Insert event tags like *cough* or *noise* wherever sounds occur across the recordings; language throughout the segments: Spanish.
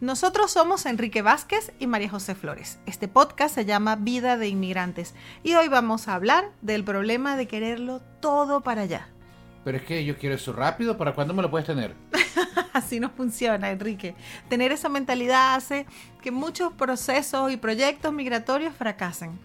Nosotros somos Enrique Vázquez y María José Flores. Este podcast se llama Vida de Inmigrantes y hoy vamos a hablar del problema de quererlo todo para allá. Pero es que yo quiero eso rápido, ¿para cuándo me lo puedes tener? *laughs* Así no funciona, Enrique. Tener esa mentalidad hace que muchos procesos y proyectos migratorios fracasen.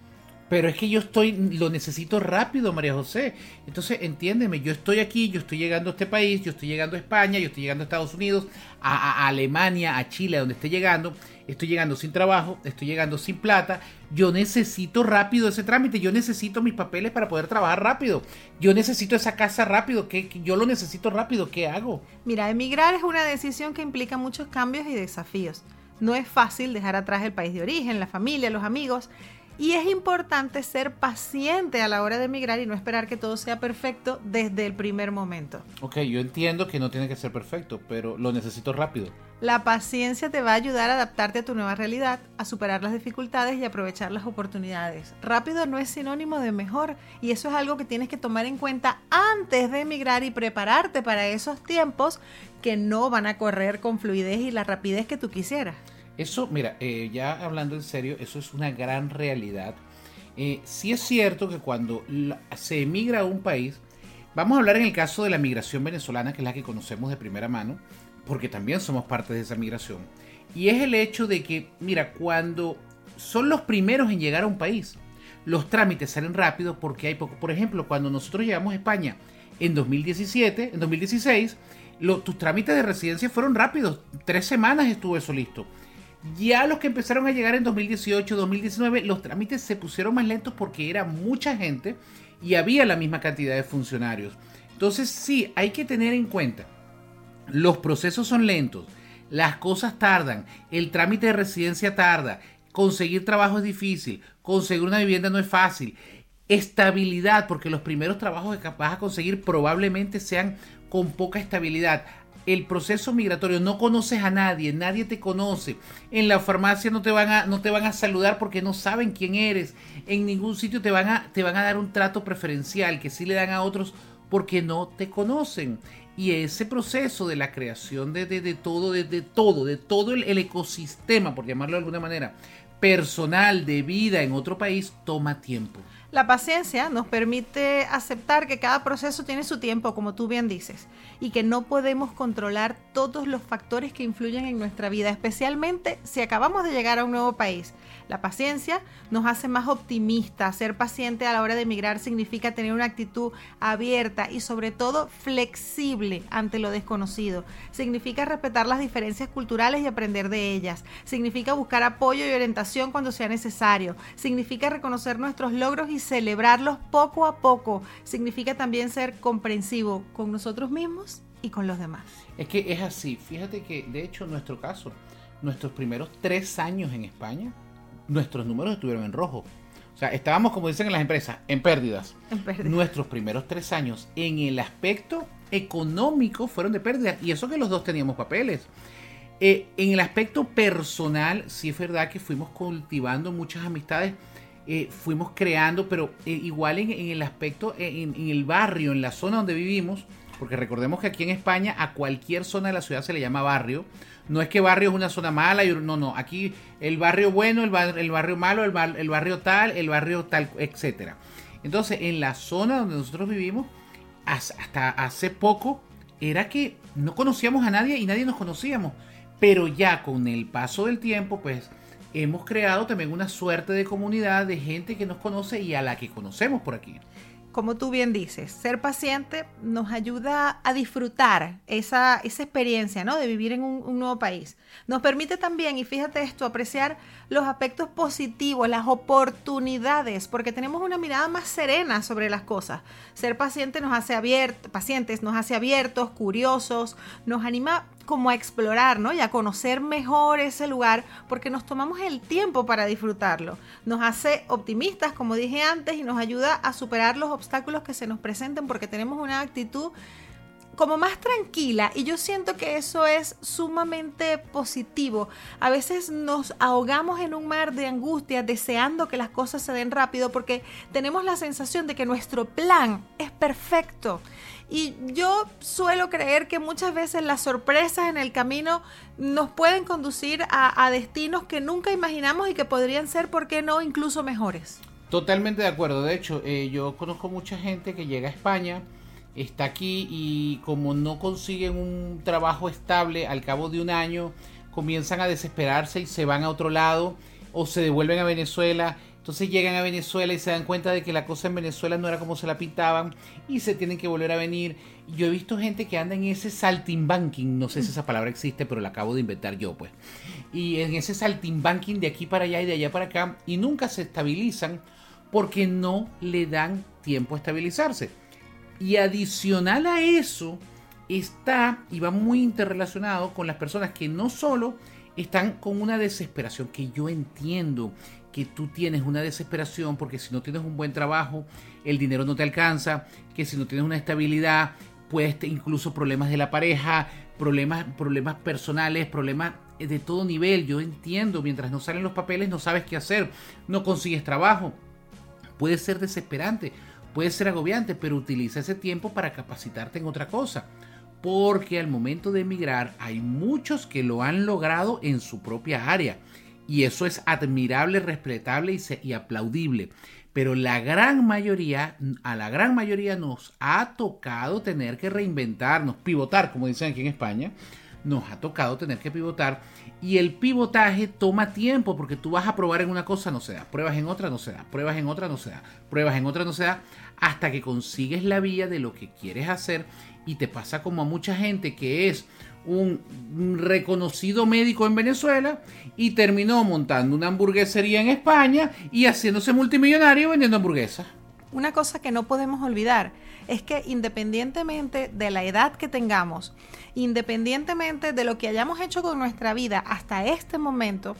Pero es que yo estoy, lo necesito rápido, María José. Entonces, entiéndeme, yo estoy aquí, yo estoy llegando a este país, yo estoy llegando a España, yo estoy llegando a Estados Unidos, a, Alemania, a Chile, a donde esté llegando. Estoy llegando sin trabajo, estoy llegando sin plata. Yo necesito rápido ese trámite, yo necesito mis papeles para poder trabajar rápido. Yo necesito esa casa rápido, que yo lo necesito rápido, ¿qué hago? Mira, emigrar es una decisión que implica muchos cambios y desafíos. No es fácil dejar atrás el país de origen, la familia, los amigos y es importante ser paciente a la hora de emigrar y no esperar que todo sea perfecto desde el primer momento. Ok, yo entiendo que no tiene que ser perfecto, pero lo necesito rápido. La paciencia te va a ayudar a adaptarte a tu nueva realidad, a superar las dificultades y aprovechar las oportunidades. Rápido no es sinónimo de mejor y eso es algo que tienes que tomar en cuenta antes de emigrar y prepararte para esos tiempos que no van a correr con fluidez y la rapidez que tú quisieras. Eso, mira, eh, ya hablando en serio, eso es una gran realidad. Eh, sí es cierto que cuando se emigra a un país, vamos a hablar en el caso de la migración venezolana, que es la que conocemos de primera mano, porque también somos parte de esa migración. Y es el hecho de que, mira, cuando son los primeros en llegar a un país, los trámites salen rápido porque hay poco. Por ejemplo, cuando nosotros llegamos a España en 2017, en 2016, tus trámites de residencia fueron rápidos. Tres semanas estuvo eso listo. Ya los que empezaron a llegar en 2018, 2019, los trámites se pusieron más lentos porque era mucha gente y había la misma cantidad de funcionarios. Entonces sí, hay que tener en cuenta, los procesos son lentos, las cosas tardan, el trámite de residencia tarda, conseguir trabajo es difícil, conseguir una vivienda no es fácil, estabilidad, porque los primeros trabajos que vas a conseguir probablemente sean con poca estabilidad el proceso migratorio, no conoces a nadie, nadie te conoce. En la farmacia no te van a, no te van a saludar porque no saben quién eres. En ningún sitio te van a, te van a dar un trato preferencial que sí le dan a otros porque no te conocen. Y ese proceso de la creación de, todo, de, todo, de todo el, el ecosistema, por llamarlo de alguna manera, personal de vida en otro país, toma tiempo. La paciencia nos permite aceptar que cada proceso tiene su tiempo, como tú bien dices, y que no podemos controlar todos los factores que influyen en nuestra vida, especialmente si acabamos de llegar a un nuevo país. La paciencia nos hace más optimistas. Ser paciente a la hora de emigrar significa tener una actitud abierta y sobre todo flexible ante lo desconocido. Significa respetar las diferencias culturales y aprender de ellas. Significa buscar apoyo y orientación cuando sea necesario. Significa reconocer nuestros logros y celebrarlos poco a poco. Significa también ser comprensivo con nosotros mismos y con los demás. Es que es así. Fíjate que, de hecho, en nuestro caso, nuestros primeros tres años en España, nuestros números estuvieron en rojo. O sea, estábamos, como dicen en las empresas, en pérdidas. En pérdidas. Nuestros primeros tres años en el aspecto económico fueron de pérdidas. Y eso que los dos teníamos papeles. Eh, en el aspecto personal, sí es verdad que fuimos cultivando muchas amistades eh, fuimos creando, pero eh, igual en, el aspecto, eh, en, el barrio, en la zona donde vivimos, porque recordemos que aquí en España a cualquier zona de la ciudad se le llama barrio. No es que barrio es una zona mala, no, no, aquí el barrio bueno, el, el barrio malo, el, el, barrio tal, el barrio tal, etcétera. Entonces, en la zona donde nosotros vivimos, hasta hace poco, era que no conocíamos a nadie y nadie nos conocíamos. Pero ya con el paso del tiempo, pues hemos creado también una suerte de comunidad de gente que nos conoce y a la que conocemos por aquí como tú bien dices, ser paciente nos ayuda a disfrutar esa, esa experiencia ¿no? de vivir en un, nuevo país. Nos permite también, y fíjate esto, apreciar los aspectos positivos, las oportunidades, porque tenemos una mirada más serena sobre las cosas. Ser paciente nos hace abiertos, pacientes nos hace abiertos, curiosos, nos anima como a explorar, ¿no? Y a conocer mejor ese lugar porque nos tomamos el tiempo para disfrutarlo. Nos hace optimistas, como dije antes, y nos ayuda a superar los obstáculos que se nos presenten porque tenemos una actitud como más tranquila y yo siento que eso es sumamente positivo. A veces nos ahogamos en un mar de angustia deseando que las cosas se den rápido porque tenemos la sensación de que nuestro plan es perfecto Y yo suelo creer que muchas veces las sorpresas en el camino nos pueden conducir a, destinos que nunca imaginamos y que podrían ser, ¿por qué no?, incluso mejores. Totalmente de acuerdo. De hecho, eh, yo conozco mucha gente que llega a España, está aquí y como no consiguen un trabajo estable al cabo de un año, comienzan a desesperarse y se van a otro lado o se devuelven a Venezuela. Entonces llegan a Venezuela y se dan cuenta de que la cosa en Venezuela no era como se la pintaban y se tienen que volver a venir. Yo he visto gente que anda en ese saltimbanking, no sé si esa palabra existe, pero la acabo de inventar yo, pues. Y en ese saltimbanking de aquí para allá y de allá para acá y nunca se estabilizan porque no le dan tiempo a estabilizarse. Y adicional a eso está y va muy interrelacionado con las personas que no solo están con una desesperación, que yo entiendo que tú tienes una desesperación porque si no tienes un buen trabajo, el dinero no te alcanza, que si no tienes una estabilidad, puedes incluso problemas de la pareja, problemas, problemas personales, problemas de todo nivel. Yo entiendo, mientras no salen los papeles no sabes qué hacer, no consigues trabajo. Puede ser desesperante, puede ser agobiante, pero utiliza ese tiempo para capacitarte en otra cosa porque al momento de emigrar hay muchos que lo han logrado en su propia área y eso es admirable, respetable y, aplaudible. Pero la gran mayoría, a la gran mayoría nos ha tocado tener que reinventarnos, pivotar, como dicen aquí en España, nos ha tocado tener que pivotar y el pivotaje toma tiempo porque tú vas a probar en una cosa no se da, pruebas en otra no se da, pruebas en otra no se da, pruebas en otra no se da, hasta que consigues la vía de lo que quieres hacer y te pasa como a mucha gente que es un reconocido médico en Venezuela y terminó montando una hamburguesería en España y haciéndose multimillonario vendiendo hamburguesas. Una cosa que no podemos olvidar es que independientemente de la edad que tengamos, independientemente de lo que hayamos hecho con nuestra vida hasta este momento,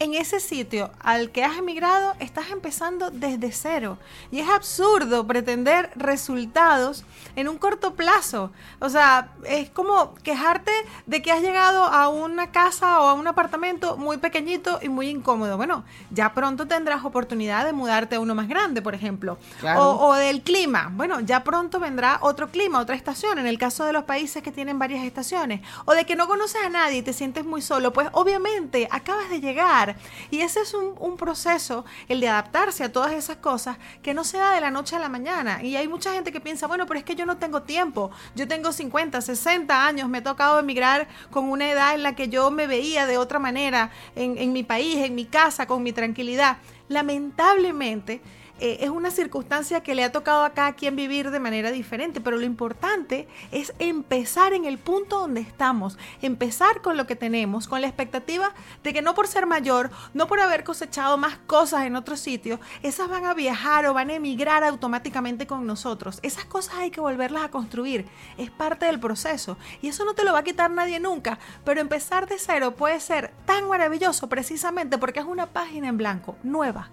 en ese sitio al que has emigrado estás empezando desde cero. Y es absurdo pretender resultados en un corto plazo. O sea, es como quejarte de que has llegado a una casa o a un apartamento muy pequeñito y muy incómodo. Bueno, ya pronto tendrás oportunidad de mudarte a uno más grande, por ejemplo. O, del clima. Bueno, ya pronto vendrá otro clima, otra estación, en el caso de los países que tienen varias estaciones. O de que no conoces a nadie y te sientes muy solo. Pues obviamente acabas de llegar y ese es un, proceso, el de adaptarse a todas esas cosas, que no se da de la noche a la mañana. Y hay mucha gente que piensa, bueno, pero es que yo no tengo tiempo. Yo tengo 50, 60 años, me he tocado emigrar con una edad en la que yo me veía de otra manera en mi país, en mi casa, con mi tranquilidad. Lamentablemente, eh, es una circunstancia que le ha tocado a cada quien vivir de manera diferente, pero lo importante es empezar en el punto donde estamos, empezar con lo que tenemos, con la expectativa de que no por ser mayor, no por haber cosechado más cosas en otro sitio, esas van a viajar o van a emigrar automáticamente con nosotros. Esas cosas hay que volverlas a construir, es parte del proceso y eso no te lo va a quitar nadie nunca, pero empezar de cero puede ser tan maravilloso precisamente porque es una página en blanco, nueva.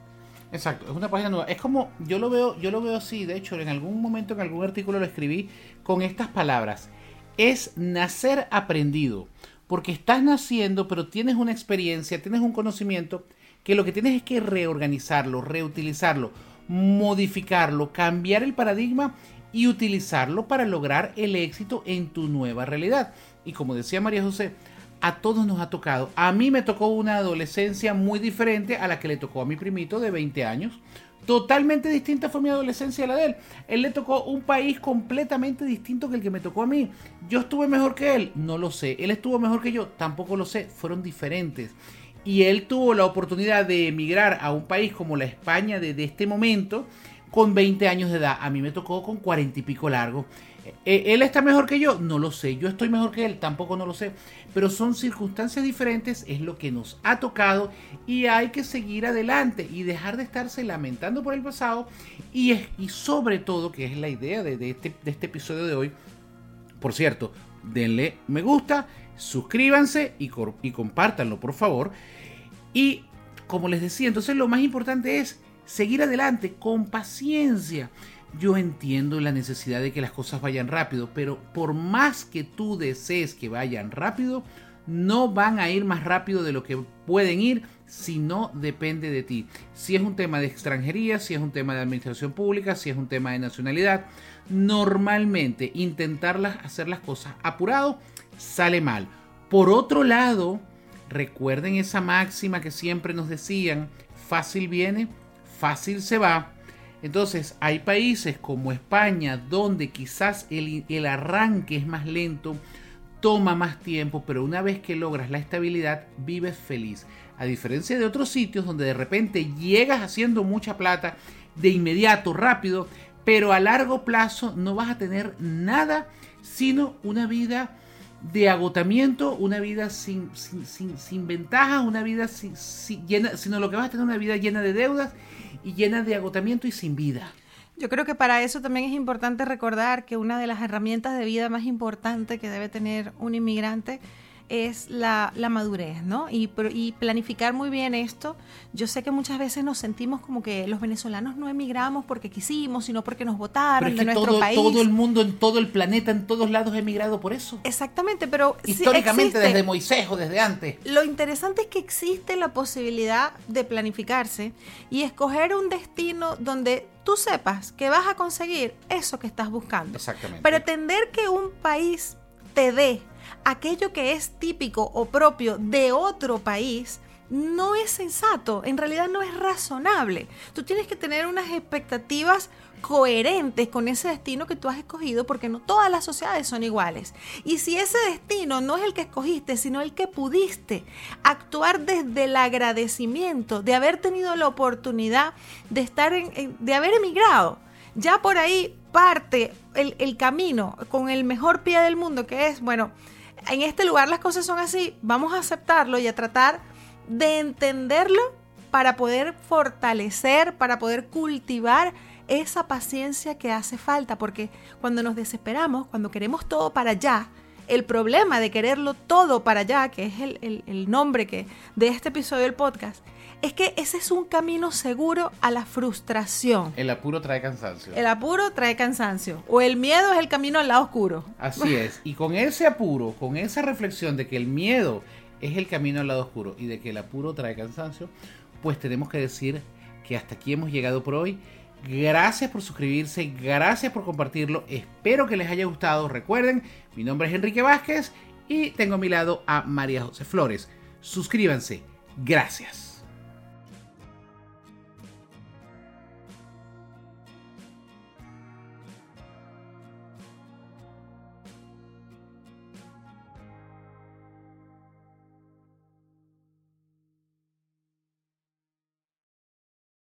Exacto, es una página nueva. Es como, yo lo veo, yo lo veo así, de hecho, en algún momento, en algún artículo lo escribí con estas palabras. Es nacer aprendido. Porque estás naciendo, pero tienes una experiencia, tienes un conocimiento, que lo que tienes es que reorganizarlo, reutilizarlo, modificarlo, cambiar el paradigma y utilizarlo para lograr el éxito en tu nueva realidad. Y como decía María José, a todos nos ha tocado. A mí me tocó una adolescencia muy diferente a la que le tocó a mi primito de 20 años. Totalmente distinta fue mi adolescencia a la de él. Él le tocó un país completamente distinto que el que me tocó a mí. Yo estuve mejor que él, no lo sé. Él estuvo mejor que yo, tampoco lo sé. Fueron diferentes. Y él tuvo la oportunidad de emigrar a un país como la España de, de este momento con 20 años de edad. A mí me tocó con 40 y pico largo. Eh, ¿Él está mejor que yo? No lo sé. ¿Yo estoy mejor que él? Tampoco no lo sé. Pero son circunstancias diferentes, es lo que nos ha tocado y hay que seguir adelante y dejar de estarse lamentando por el pasado y, y sobre todo, que es la idea de, este, de este episodio de hoy, por cierto, denle me gusta, suscríbanse y, y compártanlo, por favor. Y como les decía, entonces lo más importante es seguir adelante con paciencia. Yo entiendo la necesidad de que las cosas vayan rápido, pero por más que tú desees que vayan rápido, no van a ir más rápido de lo que pueden ir si no depende de ti. Si es un tema de extranjería, si es un tema de administración pública, si es un tema de nacionalidad, normalmente intentarlas hacer las cosas apurado sale mal. Por otro lado, recuerden esa máxima que siempre nos decían, fácil viene, fácil se va. Entonces hay países como España donde quizás el, el, arranque es más lento, toma más tiempo, pero una vez que logras la estabilidad vives feliz. A diferencia de otros sitios donde de repente llegas haciendo mucha plata de inmediato, rápido, pero a largo plazo no vas a tener nada sino una vida de agotamiento, una vida sin, sin, sin, ventajas, una vida sin, llena, sino lo que vas a tener una vida llena de deudas y llena de agotamiento y sin vida. Yo creo que para eso también es importante recordar que una de las herramientas de vida más importantes que debe tener un inmigrante es la, madurez, ¿no? Y, y, planificar muy bien esto. Yo sé que muchas veces nos sentimos como que los venezolanos no emigramos porque quisimos, sino porque nos votaron de nuestro todo, país. Todo el mundo, en todo el planeta, en todos lados ha emigrado por eso. Exactamente, pero históricamente desde Moisés o desde antes. Lo interesante es que existe la posibilidad de planificarse y escoger un destino donde tú sepas que vas a conseguir eso que estás buscando. Exactamente. Pretender que un país te dé aquello que es típico o propio de otro país, no es sensato, en realidad no es razonable. Tú tienes que tener unas expectativas coherentes con ese destino que tú has escogido porque no todas las sociedades son iguales. Y si ese destino no es el que escogiste, sino el que pudiste actuar desde el agradecimiento de haber tenido la oportunidad de estar en, de haber emigrado, ya por ahí parte el, el camino con el mejor pie del mundo que es, bueno, en este lugar las cosas son así, vamos a aceptarlo y a tratar de entenderlo para poder fortalecer, para poder cultivar esa paciencia que hace falta, porque cuando nos desesperamos, cuando queremos todo para allá, el problema de quererlo todo para allá, que es el, el nombre que, de este episodio del podcast, es que ese es un camino seguro a la frustración. El apuro trae cansancio. El apuro trae cansancio. O el miedo es el camino al lado oscuro. Así es. Y con ese apuro, con esa reflexión de que el miedo es el camino al lado oscuro y de que el apuro trae cansancio, pues tenemos que decir que hasta aquí hemos llegado por hoy. Gracias por suscribirse, gracias por compartirlo. Espero que les haya gustado. Recuerden, mi nombre es Enrique Vázquez y tengo a mi lado a María José Flores. Suscríbanse. Gracias.